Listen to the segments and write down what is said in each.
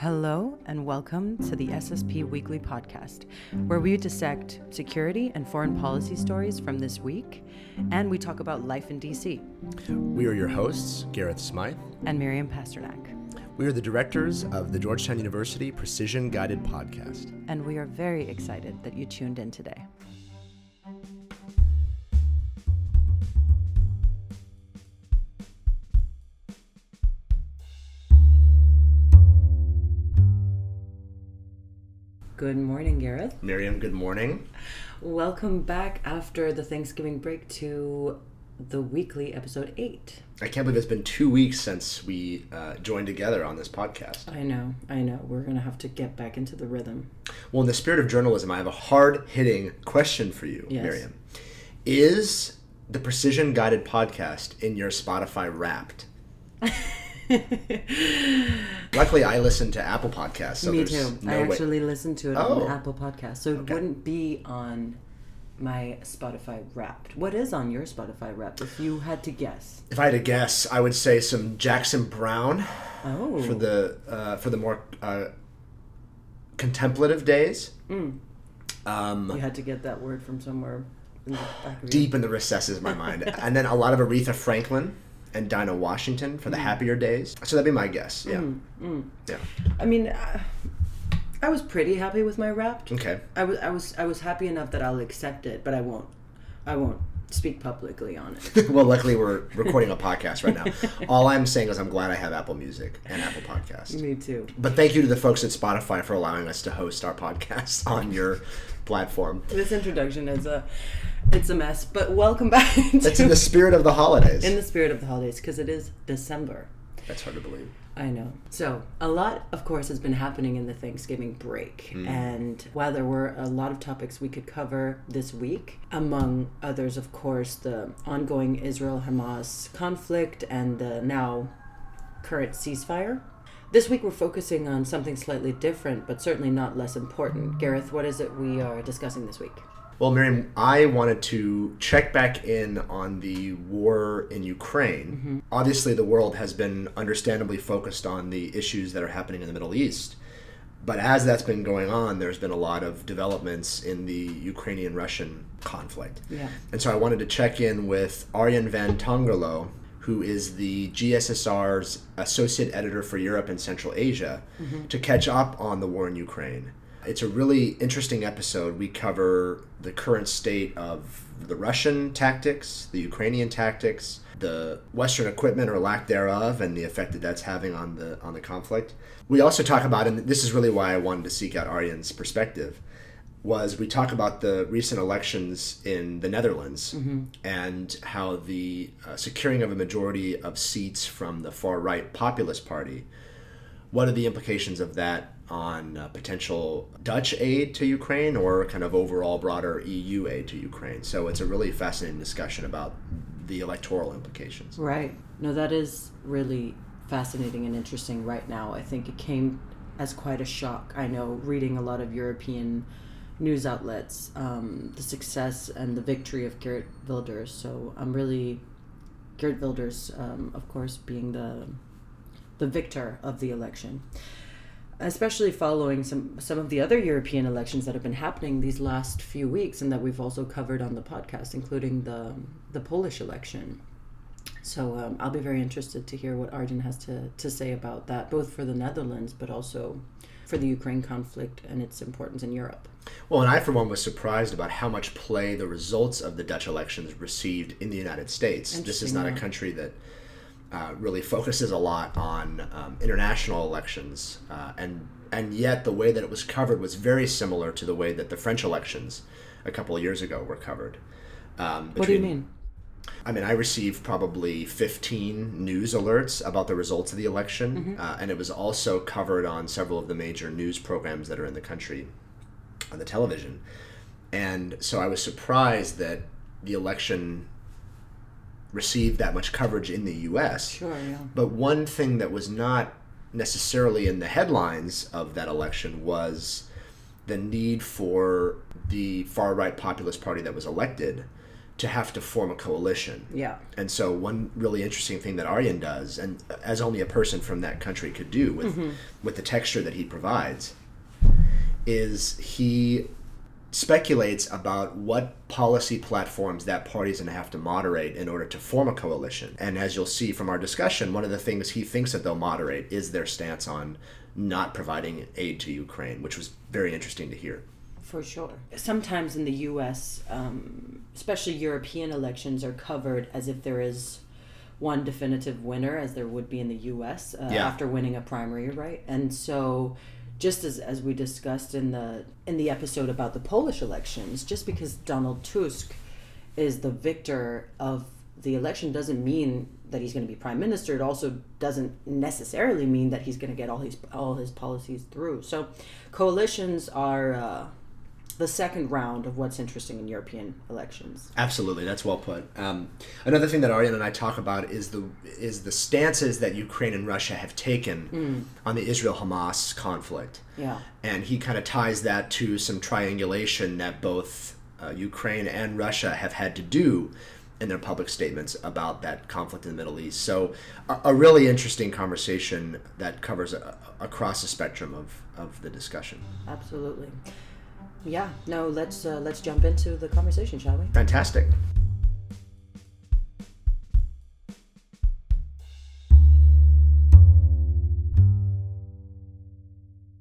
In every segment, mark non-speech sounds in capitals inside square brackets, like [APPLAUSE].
Hello, and welcome to the SSP Weekly Podcast, where we dissect security and foreign policy stories from this week, and we talk about life in DC. We are your hosts, Gareth Smythe and Miriam Pasternak. We are the directors of the Georgetown University Precision Guided Podcast. And we are very excited that you tuned in today. Good morning, Gareth. Miriam, good morning. Welcome back after the Thanksgiving break to the weekly episode eight. I can't believe it's been two weeks since we uh, joined together on this podcast. I know, I know. We're going to have to get back into the rhythm. Well, in the spirit of journalism, I have a hard hitting question for you, yes. Miriam. Is the Precision Guided podcast in your Spotify wrapped? [LAUGHS] [LAUGHS] Luckily, I listen to Apple Podcasts. So Me too. No I actually way. listen to it oh. on Apple Podcasts, so okay. it wouldn't be on my Spotify Wrapped. What is on your Spotify Wrapped? If you had to guess, if I had to guess, I would say some Jackson Browne. Oh. For the uh, for the more uh, contemplative days. Mm. Um, you had to get that word from somewhere. In deep in the recesses of my mind, [LAUGHS] and then a lot of Aretha Franklin and Dinah Washington for the mm. happier days. So that'd be my guess. Yeah. Mm, mm. Yeah. I mean, uh, I was pretty happy with my Wrapped. Okay. I was I was I was happy enough that I'll accept it, but I won't. I won't speak publicly on it. [LAUGHS] well, luckily we're recording a podcast right now. All I'm saying is I'm glad I have Apple Music and Apple Podcasts. Me too. But thank you to the folks at Spotify for allowing us to host our podcast [LAUGHS] on your platform. This introduction is a it's a mess, but welcome back. [LAUGHS] To, it's in the spirit of the holidays. In the spirit of the holidays, because it is December. That's hard to believe. I know. So, a lot, of course, has been happening in the Thanksgiving break. Mm. And while there were a lot of topics we could cover this week, among others, of course, the ongoing Israel Hamas conflict and the now current ceasefire. This week we're focusing on something slightly different, but certainly not less important. Gareth, what is it we are discussing this week? Well, Miriam, I wanted to check back in on the war in Ukraine. Mm-hmm. Obviously, the world has been understandably focused on the issues that are happening in the Middle East. But as that's been going on, there's been a lot of developments in the Ukrainian Russian conflict. Yeah. And so I wanted to check in with Arjan van Tongerlo, who is the GSSR's associate editor for Europe and Central Asia, mm-hmm. to catch up on the war in Ukraine. It's a really interesting episode. We cover the current state of the Russian tactics, the Ukrainian tactics, the Western equipment or lack thereof, and the effect that that's having on the on the conflict. We also talk about, and this is really why I wanted to seek out Arjan's perspective, was we talk about the recent elections in the Netherlands mm-hmm. and how the uh, securing of a majority of seats from the far right populist party. What are the implications of that on uh, potential Dutch aid to Ukraine or kind of overall broader EU aid to Ukraine. So it's a really fascinating discussion about the electoral implications. Right. No, that is really fascinating and interesting right now. I think it came as quite a shock. I know reading a lot of European news outlets, um, the success and the victory of Geert Wilders. So I'm really Geert Wilders, um, of course, being the the victor of the election especially following some some of the other European elections that have been happening these last few weeks, and that we've also covered on the podcast, including the the Polish election. So um, I'll be very interested to hear what Arjan has to to say about that, both for the Netherlands, but also for the Ukraine conflict and its importance in Europe. Well, and I, for one, was surprised about how much play the results of the Dutch elections received in the United States. This is not a country that uh, really focuses a lot on um, international elections, uh, and and yet the way that it was covered was very similar to the way that the French elections a couple of years ago were covered. Um, between, what do you mean? I mean, I received probably 15 news alerts about the results of the election, mm-hmm. uh, and it was also covered on several of the major news programs that are in the country on the television. And so I was surprised that the election received that much coverage in the U.S. Sure, yeah. But one thing that was not necessarily in the headlines of that election was the need for the far right populist party that was elected to have to form a coalition. Yeah. And so one really interesting thing that Arjan does, and as only a person from that country could do with mm-hmm. with the texture that he provides, is he speculates about what policy platforms that party is going to have to moderate in order to form a coalition. And as you'll see from our discussion, one of the things he thinks that they'll moderate is their stance on not providing aid to Ukraine, which was very interesting to hear. For sure. Sometimes in the U.S., um, especially European elections, are covered as if there is one definitive winner, as there would be in the U.S. Uh, Yeah. after winning a primary, right? And so, just as, as we discussed in the in the episode about the Polish elections, just because Donald Tusk is the victor of the election doesn't mean that he's going to be prime minister. It also doesn't necessarily mean that he's going to get all his all his policies through. So, coalitions are. Uh, the second round of what's interesting in European elections. Absolutely, that's well put. Um, another thing that Arjan and I talk about is the is the stances that Ukraine and Russia have taken on the Israel Hamas conflict. Yeah. and he kind of ties that to some triangulation that both uh, Ukraine and Russia have had to do in their public statements about that conflict in the Middle East. So, a, a really interesting conversation that covers a, across the spectrum of, of the discussion. Absolutely. Yeah. No. Let's uh, let's jump into the conversation, shall we? Fantastic.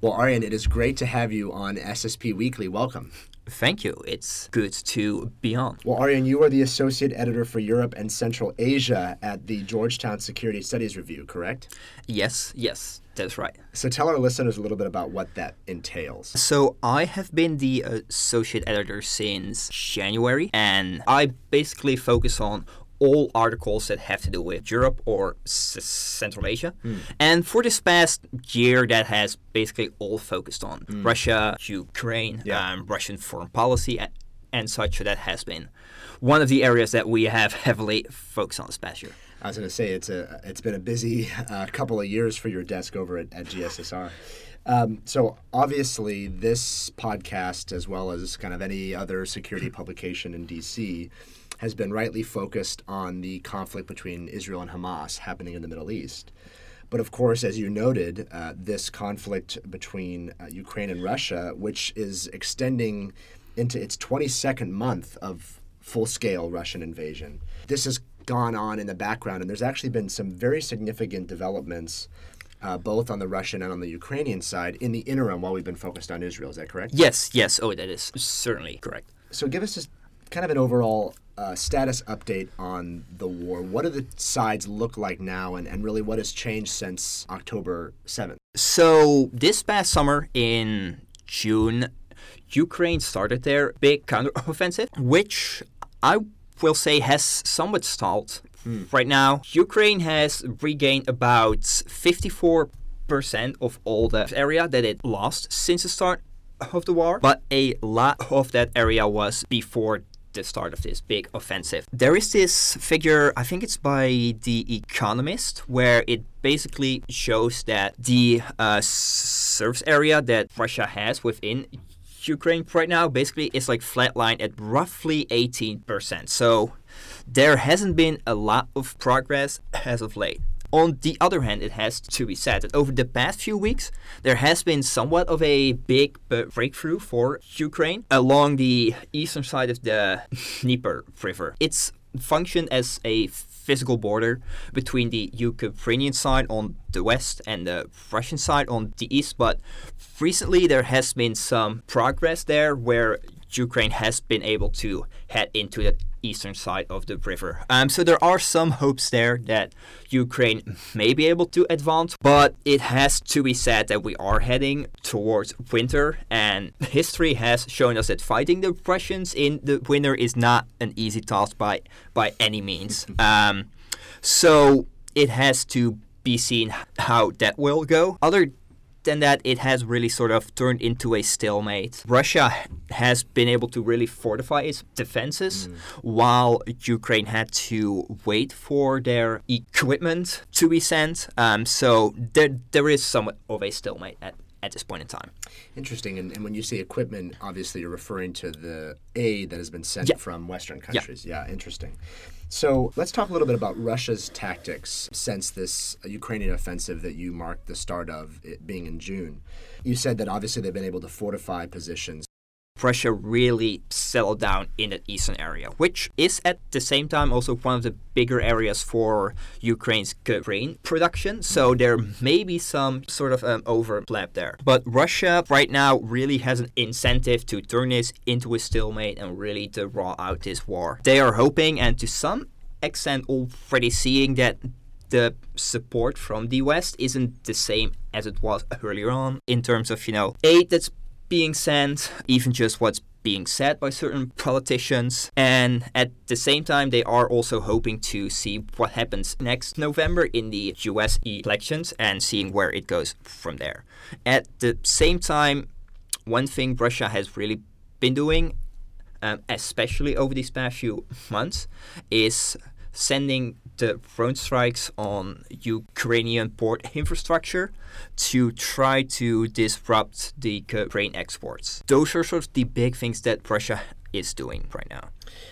Well, Arjan, it is great to have you on SSP Weekly. Welcome. Thank you. It's good to be on. Well, Arjan, you are the associate editor for Europe and Central Asia at the Georgetown Security Studies Review, correct? Yes, yes, that's right. So tell our listeners a little bit about what that entails. So I have been the associate editor since January, and I basically focus on all articles that have to do with Europe or S- Central Asia. And for this past year, that has basically all focused on Russia, Ukraine, Yeah. um, Russian foreign policy, and, and such. So that has been one of the areas that we have [LAUGHS] heavily focused on this past year. I was going to say it's a it's been a busy uh, couple of years for your desk over at, at GSSR. Um, so obviously, this podcast, as well as kind of any other security publication in DC, has been rightly focused on the conflict between Israel and Hamas happening in the Middle East. But of course, as you noted, uh, this conflict between uh, Ukraine and Russia, which is extending into its 22nd month of full scale Russian invasion, this has gone on in the background, and there's actually been some very significant developments. Uh, both on the Russian and on the Ukrainian side in the interim while we've been focused on Israel. Is that correct? Yes, yes. Oh, that is certainly correct. So give us just kind of an overall uh, status update on the war. What do the sides look like now, and, and really what has changed since October 7th? So this past summer in June, Ukraine started their big counteroffensive, which I will say has somewhat stalled. Right now, Ukraine has regained about 54% of all the area that it lost since the start of the war, but a lot of that area was before the start of this big offensive. There is this figure, I think it's by The Economist, where it basically shows that the uh, surface area that Russia has within Ukraine right now basically is like flatlined at roughly 18%. So there hasn't been a lot of progress as of late. On the other hand, it has to be said that over the past few weeks, there has been somewhat of a big breakthrough for Ukraine along the eastern side of the [LAUGHS] Dnieper River. It's functioned as a physical border between the Ukrainian side on the west and the Russian side on the east, but recently there has been some progress there where Ukraine has been able to head into the eastern side of the river. Um, so there are some hopes there that Ukraine may be able to advance, but it has to be said that we are heading towards winter, and history has shown us that fighting the Russians in the winter is not an easy task by by any means. [LAUGHS] Um, so it has to be seen how that will go. Other than that, it has really sort of turned into a stalemate. Russia has been able to really fortify its defenses, while Ukraine had to wait for their equipment to be sent. Um, so there, there is somewhat of a stalemate at, at this point in time. Interesting. And, and when you say equipment, obviously you're referring to the aid that has been sent Yeah. from Western countries. Yeah. Yeah. interesting. So let's talk a little bit about Russia's tactics since this Ukrainian offensive that you marked the start of, it being in June. You said that obviously they've been able to fortify positions. Russia really settled down in the eastern area, which is at the same time also one of the bigger areas for Ukraine's grain production. So there may be some sort of um, overlap there. But Russia right now really has an incentive to turn this into a stalemate and really to draw out this war. They are hoping and to some extent already seeing that the support from the West isn't the same as it was earlier on in terms of, you know, aid that's being sent, even just what's being said by certain politicians. And at the same time, they are also hoping to see what happens next November in the US elections and seeing where it goes from there. At the same time, one thing Russia has really been doing, um, especially over these past few months, is sending the drone strikes on Ukrainian port infrastructure to try to disrupt the grain exports. Those are sort of the big things that Russia is doing right now.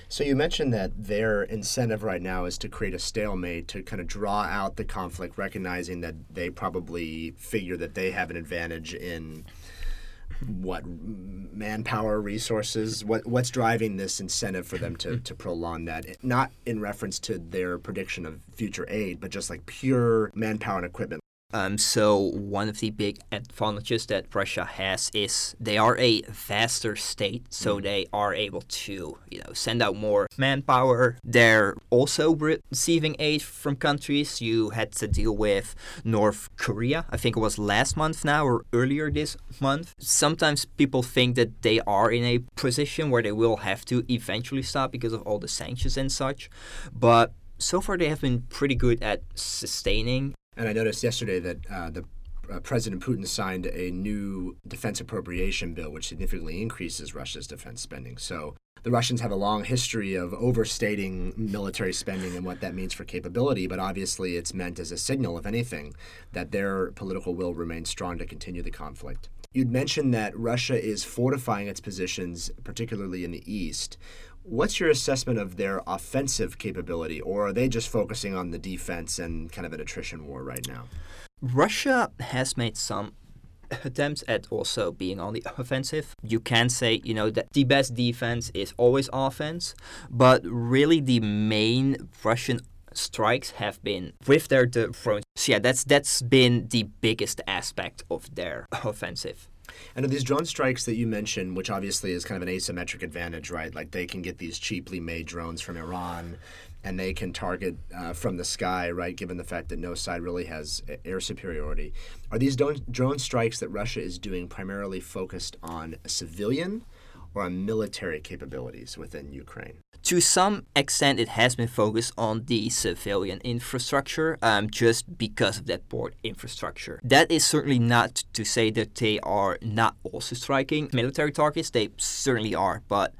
So you mentioned that their incentive right now is to create a stalemate to kind of draw out the conflict, recognizing that they probably figure that they have an advantage in what manpower resources what what's driving this incentive for them to, to prolong that? Not in reference to their prediction of future aid but just like pure manpower and equipment Um, so one of the big advantages that Russia has is they are a vaster state, so they are able to, you know, send out more manpower. They're also receiving aid from countries. You had to deal with North Korea. I think it was last month now or earlier this month. Sometimes people think that they are in a position where they will have to eventually stop because of all the sanctions and such, but so far they have been pretty good at sustaining and i noticed yesterday that uh, the uh, President Putin signed a new defense appropriation bill, which significantly increases Russia's defense spending. So the Russians have a long history of overstating military spending and what that means for capability, but obviously it's meant as a signal, if anything, that their political will remains strong to continue the conflict. You'd mentioned that Russia is fortifying its positions, particularly in the east. What's your assessment of their offensive capability, or are they just focusing on the defense and kind of an attrition war right now? Russia has made some attempts at also being on the offensive. You can say, you know, that the best defense is always offense, but really the main Russian strikes have been with their drones. So yeah, that's that's been the biggest aspect of their [LAUGHS] offensive. And these drone strikes that you mentioned, which obviously is kind of an asymmetric advantage, right? Like they can get these cheaply made drones from Iran and they can target uh, from the sky, right? Given the fact that no side really has air superiority. Are these drone, drone strikes that Russia is doing primarily focused on civilian or on military capabilities within Ukraine? To some extent, it has been focused on the civilian infrastructure um, just because of that port infrastructure. That is certainly not to say that they are not also striking military targets, they certainly are, but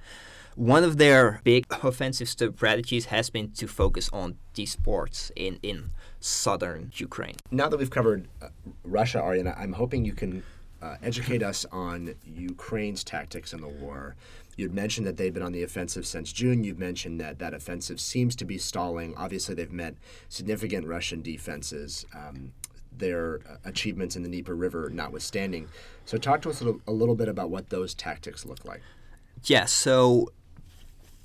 one of their big offensive strategies has been to focus on these ports in, in southern Ukraine. Now that we've covered uh, Russia, Ariana, I'm hoping you can uh, educate us on Ukraine's tactics in the war. You'd mentioned that they've been on the offensive since June. You've mentioned that that offensive seems to be stalling. Obviously, they've met significant Russian defenses. Um, their achievements in the Dnieper River notwithstanding. So, talk to us a little, a little bit about what those tactics look like. Yeah, so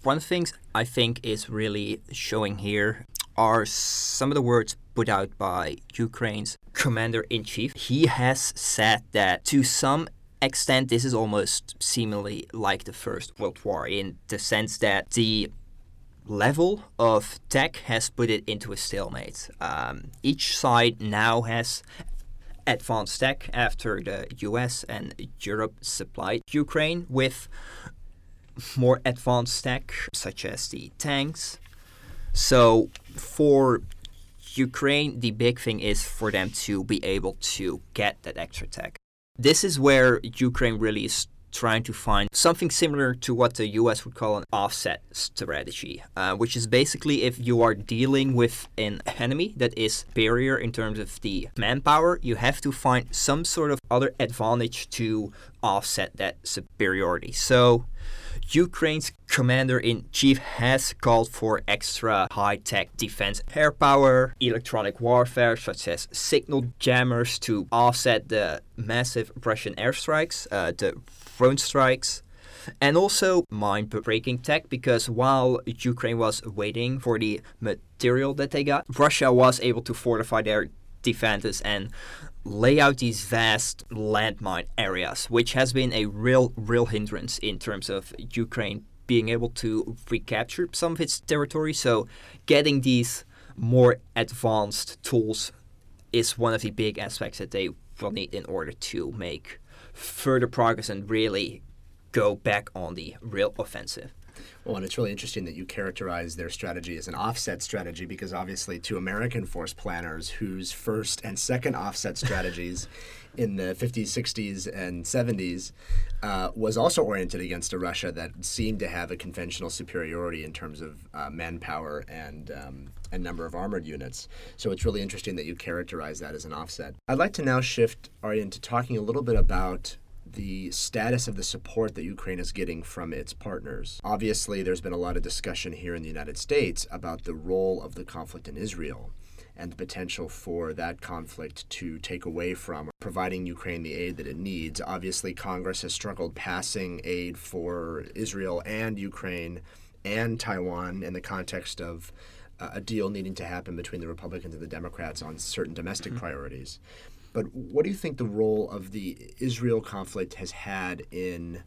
one of the things I think is really showing here are some of the words put out by Ukraine's commander in chief. He has said that to some extent, this is almost seemingly like the First World War in the sense that the level of tech has put it into a stalemate. Um, each side now has advanced tech after the US and Europe supplied Ukraine with more advanced tech, such as the tanks. So for Ukraine, the big thing is for them to be able to get that extra tech. This is where Ukraine really is trying to find something similar to what the US would call an offset strategy, uh, which is basically if you are dealing with an enemy that is superior in terms of the manpower, you have to find some sort of other advantage to offset that superiority. So, Ukraine's commander in chief has called for extra high tech defense air power, electronic warfare such as signal jammers to offset the massive Russian airstrikes, uh, the drone strikes. And also mind breaking tech because while Ukraine was waiting for the material that they got, Russia was able to fortify their defenses and lay out these vast landmine areas, which has been a real, real hindrance in terms of Ukraine being able to recapture some of its territory. So, getting these more advanced tools is one of the big aspects that they will need in order to make further progress and really go back on the real offensive. Well, and it's really interesting that you characterize their strategy as an offset strategy because obviously, to American force planners whose first and second offset strategies [LAUGHS] in the 50s, 60s, and 70s uh, was also oriented against a Russia that seemed to have a conventional superiority in terms of uh, manpower and um, and number of armored units. So it's really interesting that you characterize that as an offset. I'd like to now shift Arjan to talking a little bit about the status of the support that Ukraine is getting from its partners. Obviously, there's been a lot of discussion here in the United States about the role of the conflict in Israel and the potential for that conflict to take away from providing Ukraine the aid that it needs. Obviously, Congress has struggled passing aid for Israel and Ukraine and Taiwan in the context of uh, a deal needing to happen between the Republicans and the Democrats on certain domestic mm-hmm. priorities. But what do you think the role of the Israel conflict has had in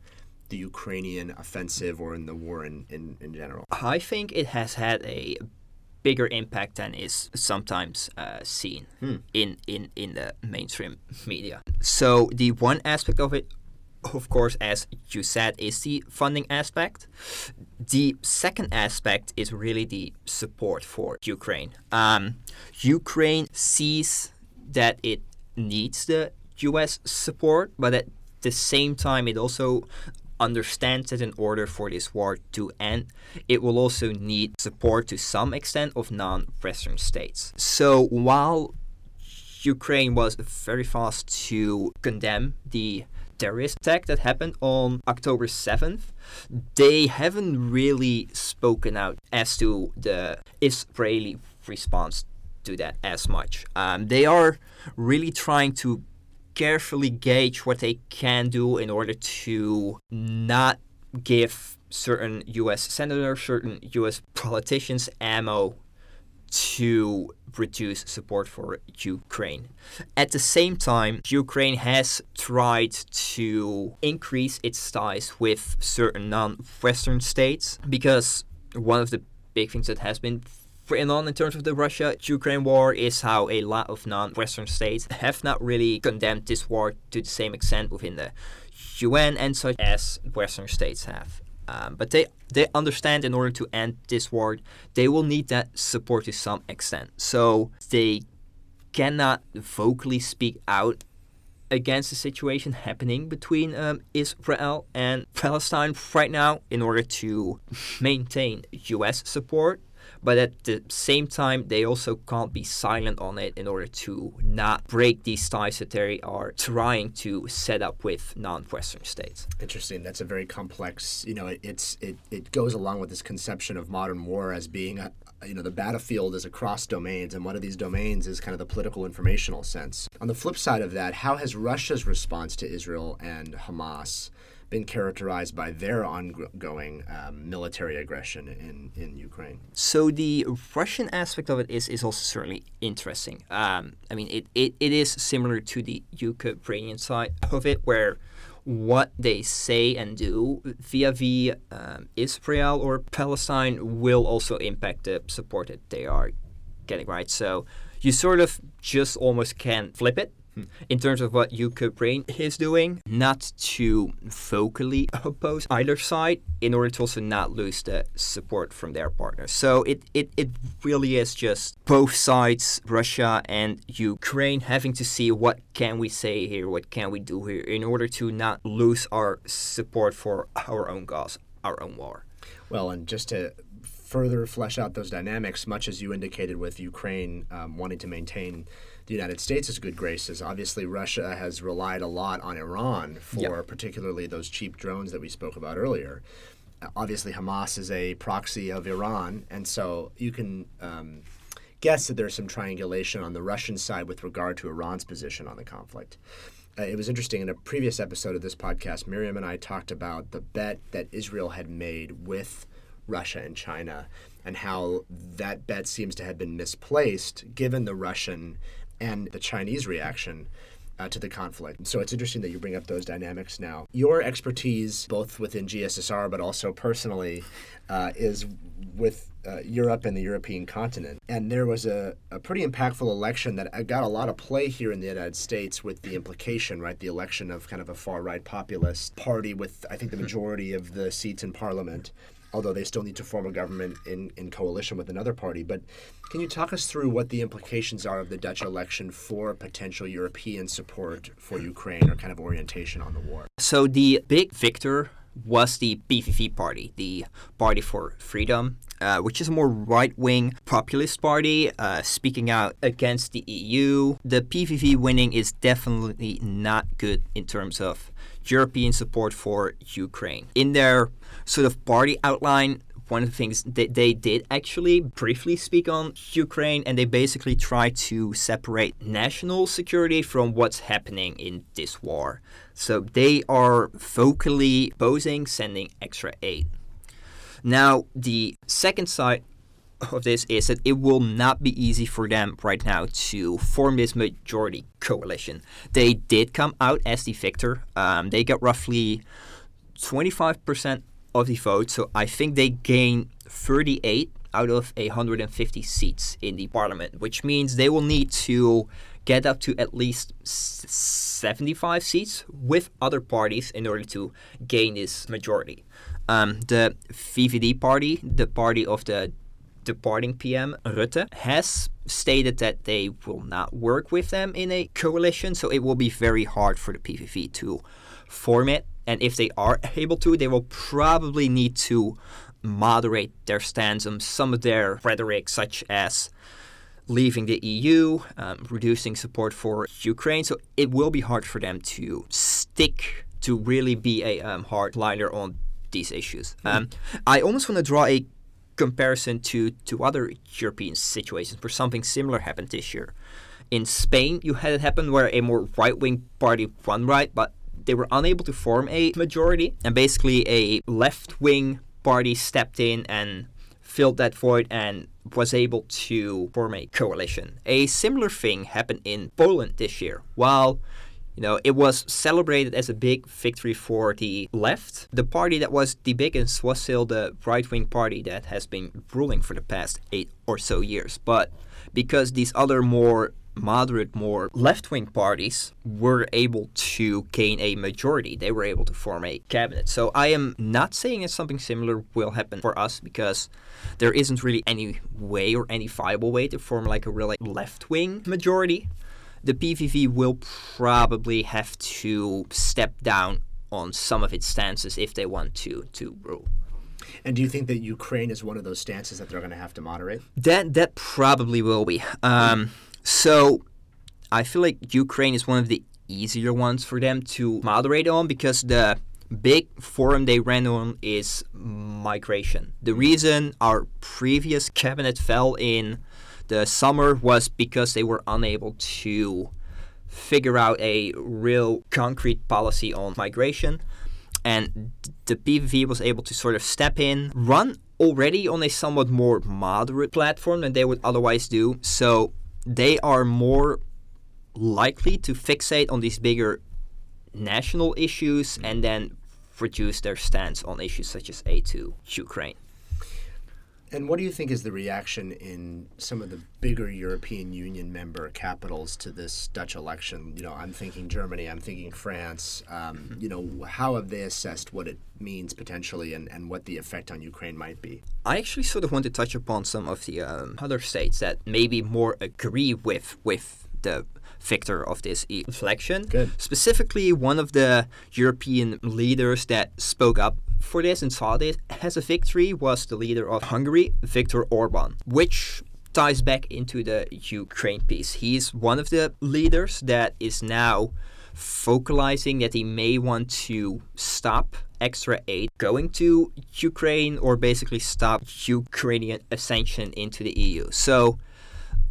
the Ukrainian offensive or in the war in, in, in general? I think it has had a bigger impact than is sometimes uh, seen hmm. in, in, in the mainstream media. So, the one aspect of it, of course, as you said, is the funding aspect. The second aspect is really the support for Ukraine. Um, Ukraine sees that it needs the US support, but at the same time, it also understands that in order for this war to end, it will also need support to some extent of non Western states. So while Ukraine was very fast to condemn the terrorist attack that happened on October 7th, they haven't really spoken out as to the Israeli response do that as much. Um, they are really trying to carefully gauge what they can do in order to not give certain US senators, certain US politicians ammo to reduce support for Ukraine. At the same time, Ukraine has tried to increase its ties with certain non Western states because one of the big things that has been written on in terms of the Russia Ukraine war is how a lot of non Western states have not really condemned this war to the same extent within the UN and such as Western states have. Um, but they they understand in order to end this war, they will need that support to some extent. So they cannot vocally speak out against the situation happening between um, Israel and Palestine right now in order to maintain U.S. support but at the same time, they also can't be silent on it in order to not break these ties that they are trying to set up with non-Western states. Interesting. That's a very complex. You know, it, it's it it goes along with this conception of modern war as being a, you know the battlefield is across domains and one of these domains is kind of the political informational sense on the flip side of that how has russia's response to israel and hamas been characterized by their ongoing um, military aggression in, in Ukraine. So the Russian aspect of it is, is also certainly interesting. Um, I mean, it, it, it is similar to the Ukrainian side of it, where what they say and do via via um, Israel or Palestine will also impact the support that they are getting, right? So you sort of just almost can't flip it in terms of what Ukraine is doing, not to vocally oppose either side in order to also not lose the support from their partners. So it, it, it really is just both sides, Russia and Ukraine, having to see what can we say here, what can we do here, in order to not lose our support for our own cause, our own war. Well, and just to further flesh out those dynamics, much as you indicated with Ukraine um, wanting to maintain the United States' good graces, obviously Russia has relied a lot on Iran for yep. particularly those cheap drones that we spoke about earlier. Uh, obviously, Hamas is a proxy of Iran, and so you can. Um, guess that there's some triangulation on the Russian side with regard to Iran's position on the conflict. Uh, it was interesting in a previous episode of this podcast, Miriam and I talked about the bet that Israel had made with Russia and China and how that bet seems to have been misplaced given the Russian and the Chinese reaction uh, to the conflict. So it's interesting that you bring up those dynamics now. Your expertise, both within GSSR but also personally, uh, is with uh, Europe and the European continent. And there was a, a pretty impactful election that got a lot of play here in the United States with the implication, right? The election of kind of a far right populist party with, I think, the majority of the seats in parliament although they still need to form a government in, in coalition with another party. But can you talk us through what the implications are of the Dutch election for potential European support for Ukraine or kind of orientation on the war? So the big victor was the PVV party, the Party for Freedom, uh, which is a more right wing populist party uh, speaking out against the EU. The PVV winning is definitely not good in terms of European support for Ukraine. In their sort of party outline, one of the things that they did actually briefly speak on Ukraine, and they basically try to separate national security from what's happening in this war. So they are vocally opposing sending extra aid. Now, the second side of this is that it will not be easy for them right now to form this majority coalition. They did come out as the victor. Um, they got roughly 25% of the vote, so I think they gained 38 out of 150 seats in the parliament, which means they will need to get up to at least 75 seats with other parties in order to gain this majority. Um, the VVD party, the party of the departing PM Rutte has stated that they will not work with them in a coalition, so it will be very hard for the PVV to form it. And if they are able to, they will probably need to moderate their stance on some of their rhetoric, such as leaving the EU, um, reducing support for Ukraine. So it will be hard for them to stick to really be a um, hardliner on these issues. Um, I almost want to draw a comparison to, to other European situations where something similar happened this year. In Spain, you had it happen where a more right wing party won right, but they were unable to form a majority, and basically a left wing party stepped in and filled that void and was able to form a coalition. A similar thing happened in Poland this year. While you know, it was celebrated as a big victory for the left. The party that was the biggest was still the right wing party that has been ruling for the past eight or so years. But because these other more moderate, more left wing parties were able to gain a majority. They were able to form a cabinet. So I am not saying that something similar will happen for us because there isn't really any way or any viable way to form like a really left wing majority the PVV will probably have to step down on some of its stances if they want to to rule. And do you think that Ukraine is one of those stances that they're going to have to moderate? That that probably will be. Um, so I feel like Ukraine is one of the easier ones for them to moderate on because the big forum they ran on is migration. The reason our previous cabinet fell in the summer was because they were unable to figure out a real concrete policy on migration. And the PVV was able to sort of step in, run already on a somewhat more moderate platform than they would otherwise do. So they are more likely to fixate on these bigger national issues and then reduce their stance on issues such as A2 Ukraine. And what do you think is the reaction in some of the bigger European Union member capitals to this Dutch election? You know, I'm thinking Germany, I'm thinking France. Um, you know, how have they assessed what it means potentially and, and what the effect on Ukraine might be? I actually sort of want to touch upon some of the um, other states that maybe more agree with with the victor of this election. Good. Specifically, one of the European leaders that spoke up for this and saw this as a victory was the leader of Hungary, Viktor Orban, which ties back into the Ukraine piece. He's one of the leaders that is now focalizing that he may want to stop extra aid going to Ukraine or basically stop Ukrainian ascension into the EU. So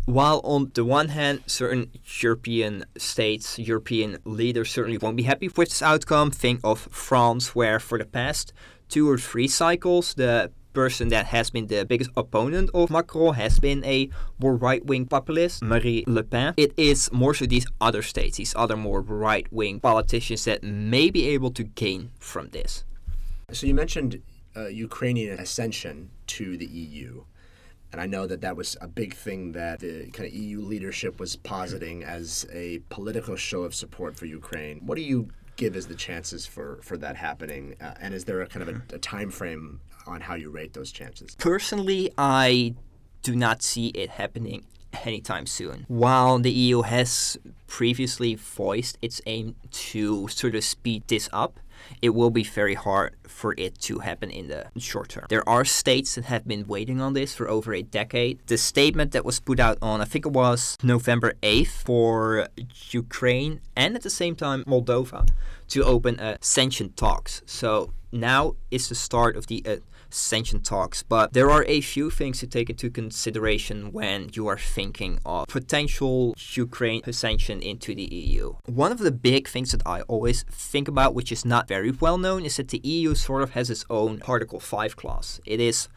while on the one hand, certain European states, European leaders certainly won't be happy with this outcome, think of France, where for the past two or three cycles, the person that has been the biggest opponent of Macron has been a more right wing populist, Marine Le Pen. It is more so these other states, these other more right wing politicians that may be able to gain from this. So you mentioned uh, Ukrainian ascension to the EU. And I know that that was a big thing that the kind of EU leadership was positing as a political show of support for Ukraine. What do you give as the chances for, for that happening? Uh, and is there a kind of a, a time frame on how you rate those chances? Personally, I do not see it happening anytime soon. While the EU has previously voiced its aim to sort of speed this up, it will be very hard for it to happen in the short term. There are states that have been waiting on this for over a decade. The statement that was put out on, I think it was November 8th, for Ukraine and at the same time Moldova to open accession talks. So now is the start of the uh, sanction talks. But there are a few things to take into consideration when you are thinking of potential Ukraine sanction into the EU. One of the big things that I always think about, which is not very well known, is that the EU sort of has its own Article 5 clause. It is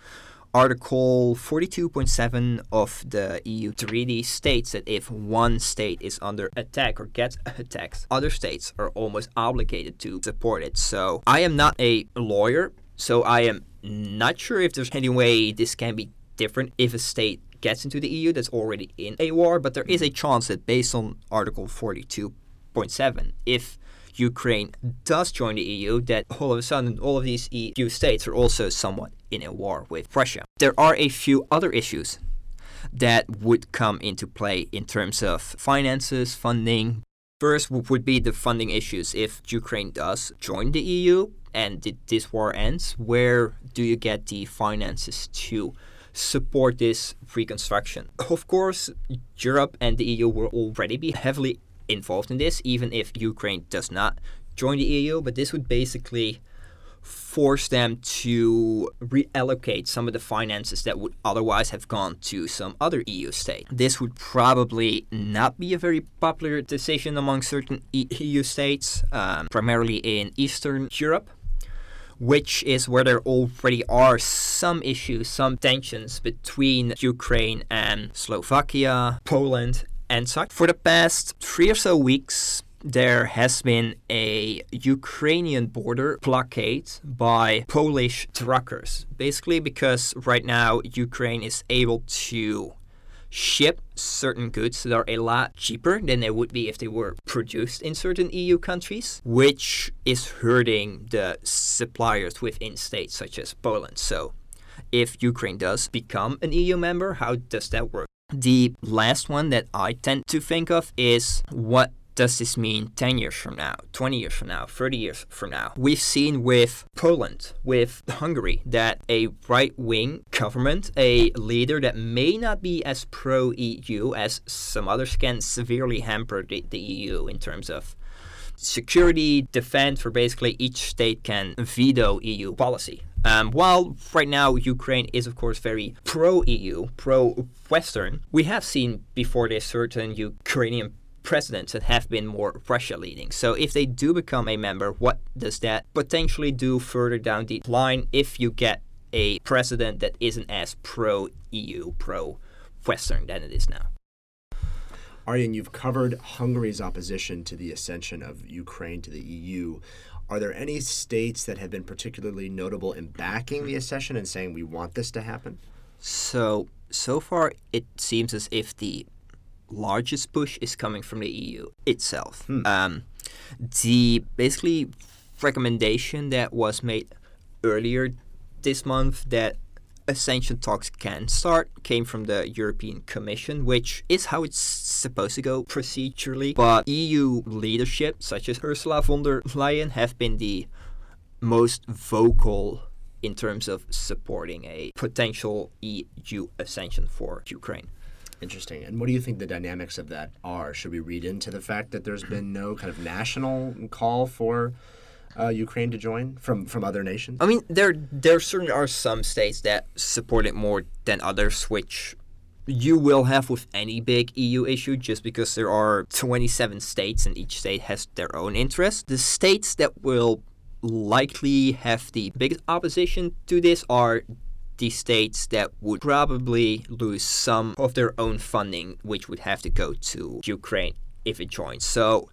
Article 42.7 of the EU treaty states that if one state is under attack or gets [LAUGHS] attacked, other states are almost obligated to support it. So I am not a lawyer, so I am not sure if there's any way this can be different if a state gets into the EU that's already in a war, but there is a chance that based on Article 42.7, if Ukraine does join the EU, that all of a sudden all of these EU states are also somewhat in a war with Russia. There are a few other issues that would come into play in terms of finances, funding. First would be the funding issues. If Ukraine does join the EU and this war ends, where do you get the finances to support this reconstruction? Of course, Europe and the EU will already be heavily involved in this, even if Ukraine does not join the EU. But this would basically force them to reallocate some of the finances that would otherwise have gone to some other EU state. This would probably not be a very popular decision among certain EU states, um, primarily in Eastern Europe which is where there already are some issues, some tensions between Ukraine and Slovakia, Poland, and such. For the past three or so weeks, there has been a Ukrainian border blockade by Polish truckers. Basically, because right now Ukraine is able to ship certain goods that are a lot cheaper than they would be if they were produced in certain EU countries, which is hurting the suppliers within states such as Poland. So, if Ukraine does become an EU member, how does that work? The last one that I tend to think of is what does this mean 10 years from now, 20 years from now, 30 years from now? We've seen with Poland, with Hungary, that a right wing government, a leader that may not be as pro EU as some others, can severely hamper the, the EU in terms of security, defense, where basically each state can veto EU policy. Um, while right now Ukraine is, of course, very pro EU, pro Western, we have seen before this certain Ukrainian presidents that have been more Russia leading. So if they do become a member, what does that potentially do further down the line if you get a president that isn't as pro EU, pro Western than it is now? Arjan, you've covered Hungary's opposition to the ascension of Ukraine to the EU. Are there any states that have been particularly notable in backing the accession and saying we want this to happen? So, so far, it seems as if the largest push is coming from the EU itself. Um, the basically recommendation that was made earlier this month that ascension talks can start came from the European Commission, which is how it's supposed to go procedurally. But EU leadership, such as Ursula von der Leyen, have been the most vocal in terms of supporting a potential EU ascension for Ukraine. Interesting. And what do you think the dynamics of that are? Should we read into the fact that there's been no kind of national call for uh, Ukraine to join from from other nations? I mean, there there certainly are some states that support it more than others, which you will have with any big EU issue just because there are 27 states and each state has their own interests. The states that will likely have the biggest opposition to this are the states that would probably lose some of their own funding, which would have to go to Ukraine if it joins. So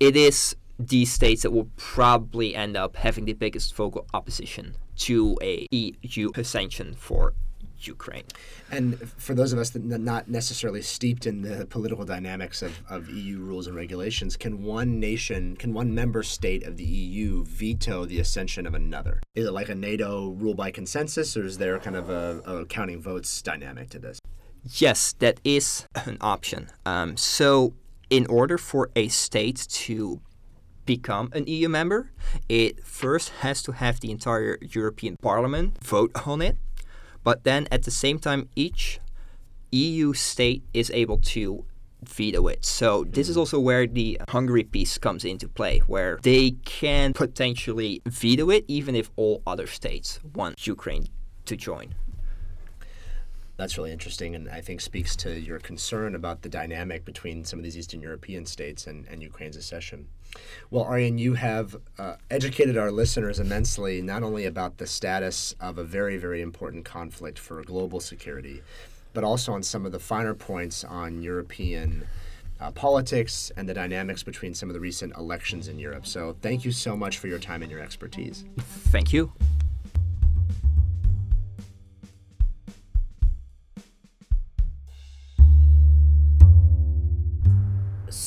it is these states that will probably end up having the biggest vocal opposition to a EU sanction for Ukraine. And for those of us that are not necessarily steeped in the political dynamics of, of EU rules and regulations, can one nation, can one member state of the EU veto the ascension of another? Is it like a NATO rule by consensus, or is there kind of a, a counting votes dynamic to this? Yes, that is an option. Um, so, in order for a state to become an EU member, it first has to have the entire European Parliament vote on it. But then at the same time, each EU state is able to veto it. So this is mm. also where the Hungary piece comes into play, where they can potentially veto it even if all other states want Ukraine to join. That's really interesting, and I think speaks to your concern about the dynamic between some of these Eastern European states and, and Ukraine's accession. Well, Arjan, you have uh, educated our listeners immensely, not only about the status of a very, very important conflict for global security, but also on some of the finer points on European uh, politics and the dynamics between some of the recent elections in Europe. So, thank you so much for your time and your expertise. Thank you.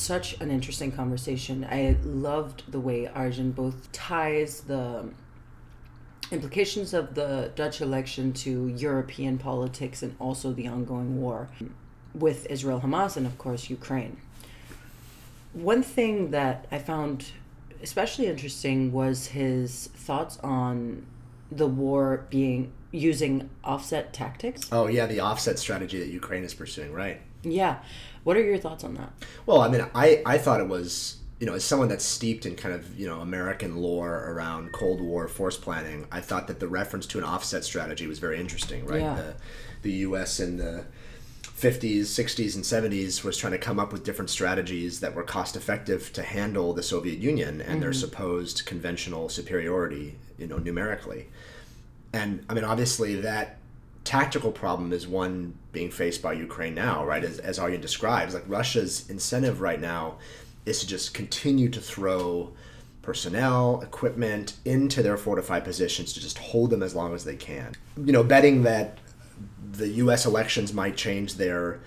Such an interesting conversation. I loved the way Arjan both ties the implications of the Dutch election to European politics and also the ongoing war with Israel Hamas and, of course, Ukraine. One thing that I found especially interesting was his thoughts on the war being using offset tactics. Oh, yeah, the offset strategy that Ukraine is pursuing, right? Yeah. What are your thoughts on that? Well, I mean, I, I thought it was, you know, as someone that's steeped in kind of, you know, American lore around Cold War force planning, I thought that the reference to an offset strategy was very interesting, right? Yeah. The, the U.S. in the 50s, 60s, and 70s was trying to come up with different strategies that were cost effective to handle the Soviet Union and their mm-hmm. supposed conventional superiority, you know, numerically. And I mean, obviously, that tactical problem is one being faced by Ukraine now, right? As, as Arjan describes, like Russia's incentive right now is to just continue to throw personnel, equipment into their fortified positions to just hold them as long as they can. You know, betting that the U.S. elections might change their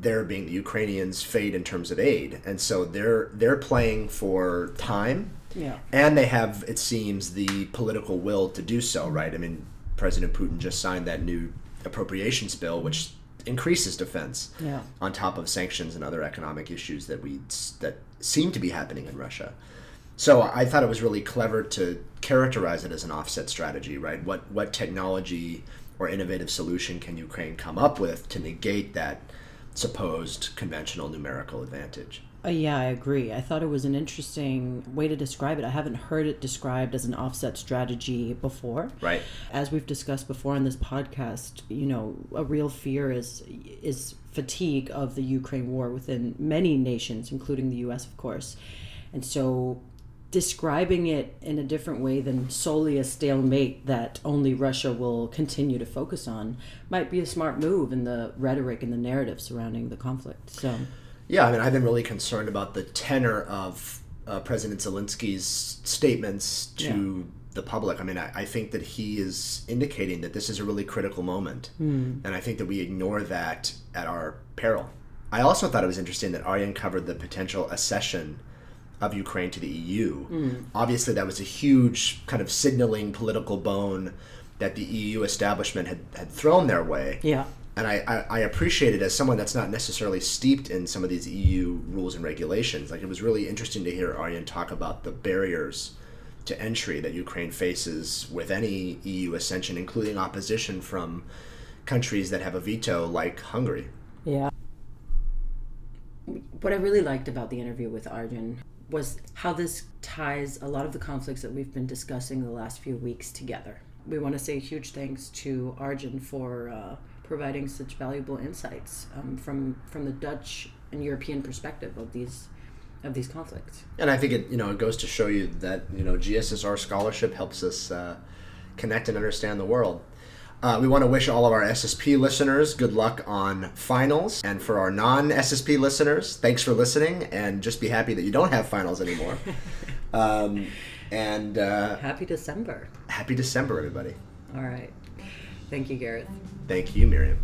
their being the Ukrainians' fate in terms of aid, and so they're they're playing for time Yeah. and they have, it seems, the political will to do so, right? I mean, President Putin just signed that new appropriations bill, which increases defense Yeah. on top of sanctions and other economic issues that we that seem to be happening in Russia. So I thought it was really clever to characterize it as an offset strategy, right? What what technology or innovative solution can Ukraine come up with to negate that supposed conventional numerical advantage? Uh, yeah, I agree. I thought it was an interesting way to describe it. I haven't heard it described as an offset strategy before. Right. As we've discussed before on this podcast, you know, a real fear is is fatigue of the Ukraine war within many nations, including the U.S., of course, and so describing it in a different way than solely a stalemate that only Russia will continue to focus on might be a smart move in the rhetoric and the narrative surrounding the conflict. So. Yeah, I mean, I've been really concerned about the tenor of uh, President Zelensky's statements to the public. I mean, I, I think that he is indicating that this is a really critical moment. And I think that we ignore that at our peril. I also thought it was interesting that Arjan covered the potential accession of Ukraine to the EU. Obviously, that was a huge kind of signaling political bone that the EU establishment had, had thrown their way. Yeah. And I, I, I appreciate it as someone that's not necessarily steeped in some of these EU rules and regulations. Like, it was really interesting to hear Arjan talk about the barriers to entry that Ukraine faces with any EU ascension, including opposition from countries that have a veto like Hungary. Yeah. What I really liked about the interview with Arjan was how this ties a lot of the conflicts that we've been discussing the last few weeks together. We want to say huge thanks to Arjan for uh, providing such valuable insights um, from from the Dutch and European perspective of these of these conflicts. And I think it you know it goes to show you that you know GSSR scholarship helps us uh, connect and understand the world. Uh, we want to wish all of our SSP listeners good luck on finals, and for our non-SSP listeners, thanks for listening, and just be happy that you don't have finals anymore. [LAUGHS] um, and uh, Happy December. happy December, everybody. All right. Thank you, Gareth. Thank you, Miriam.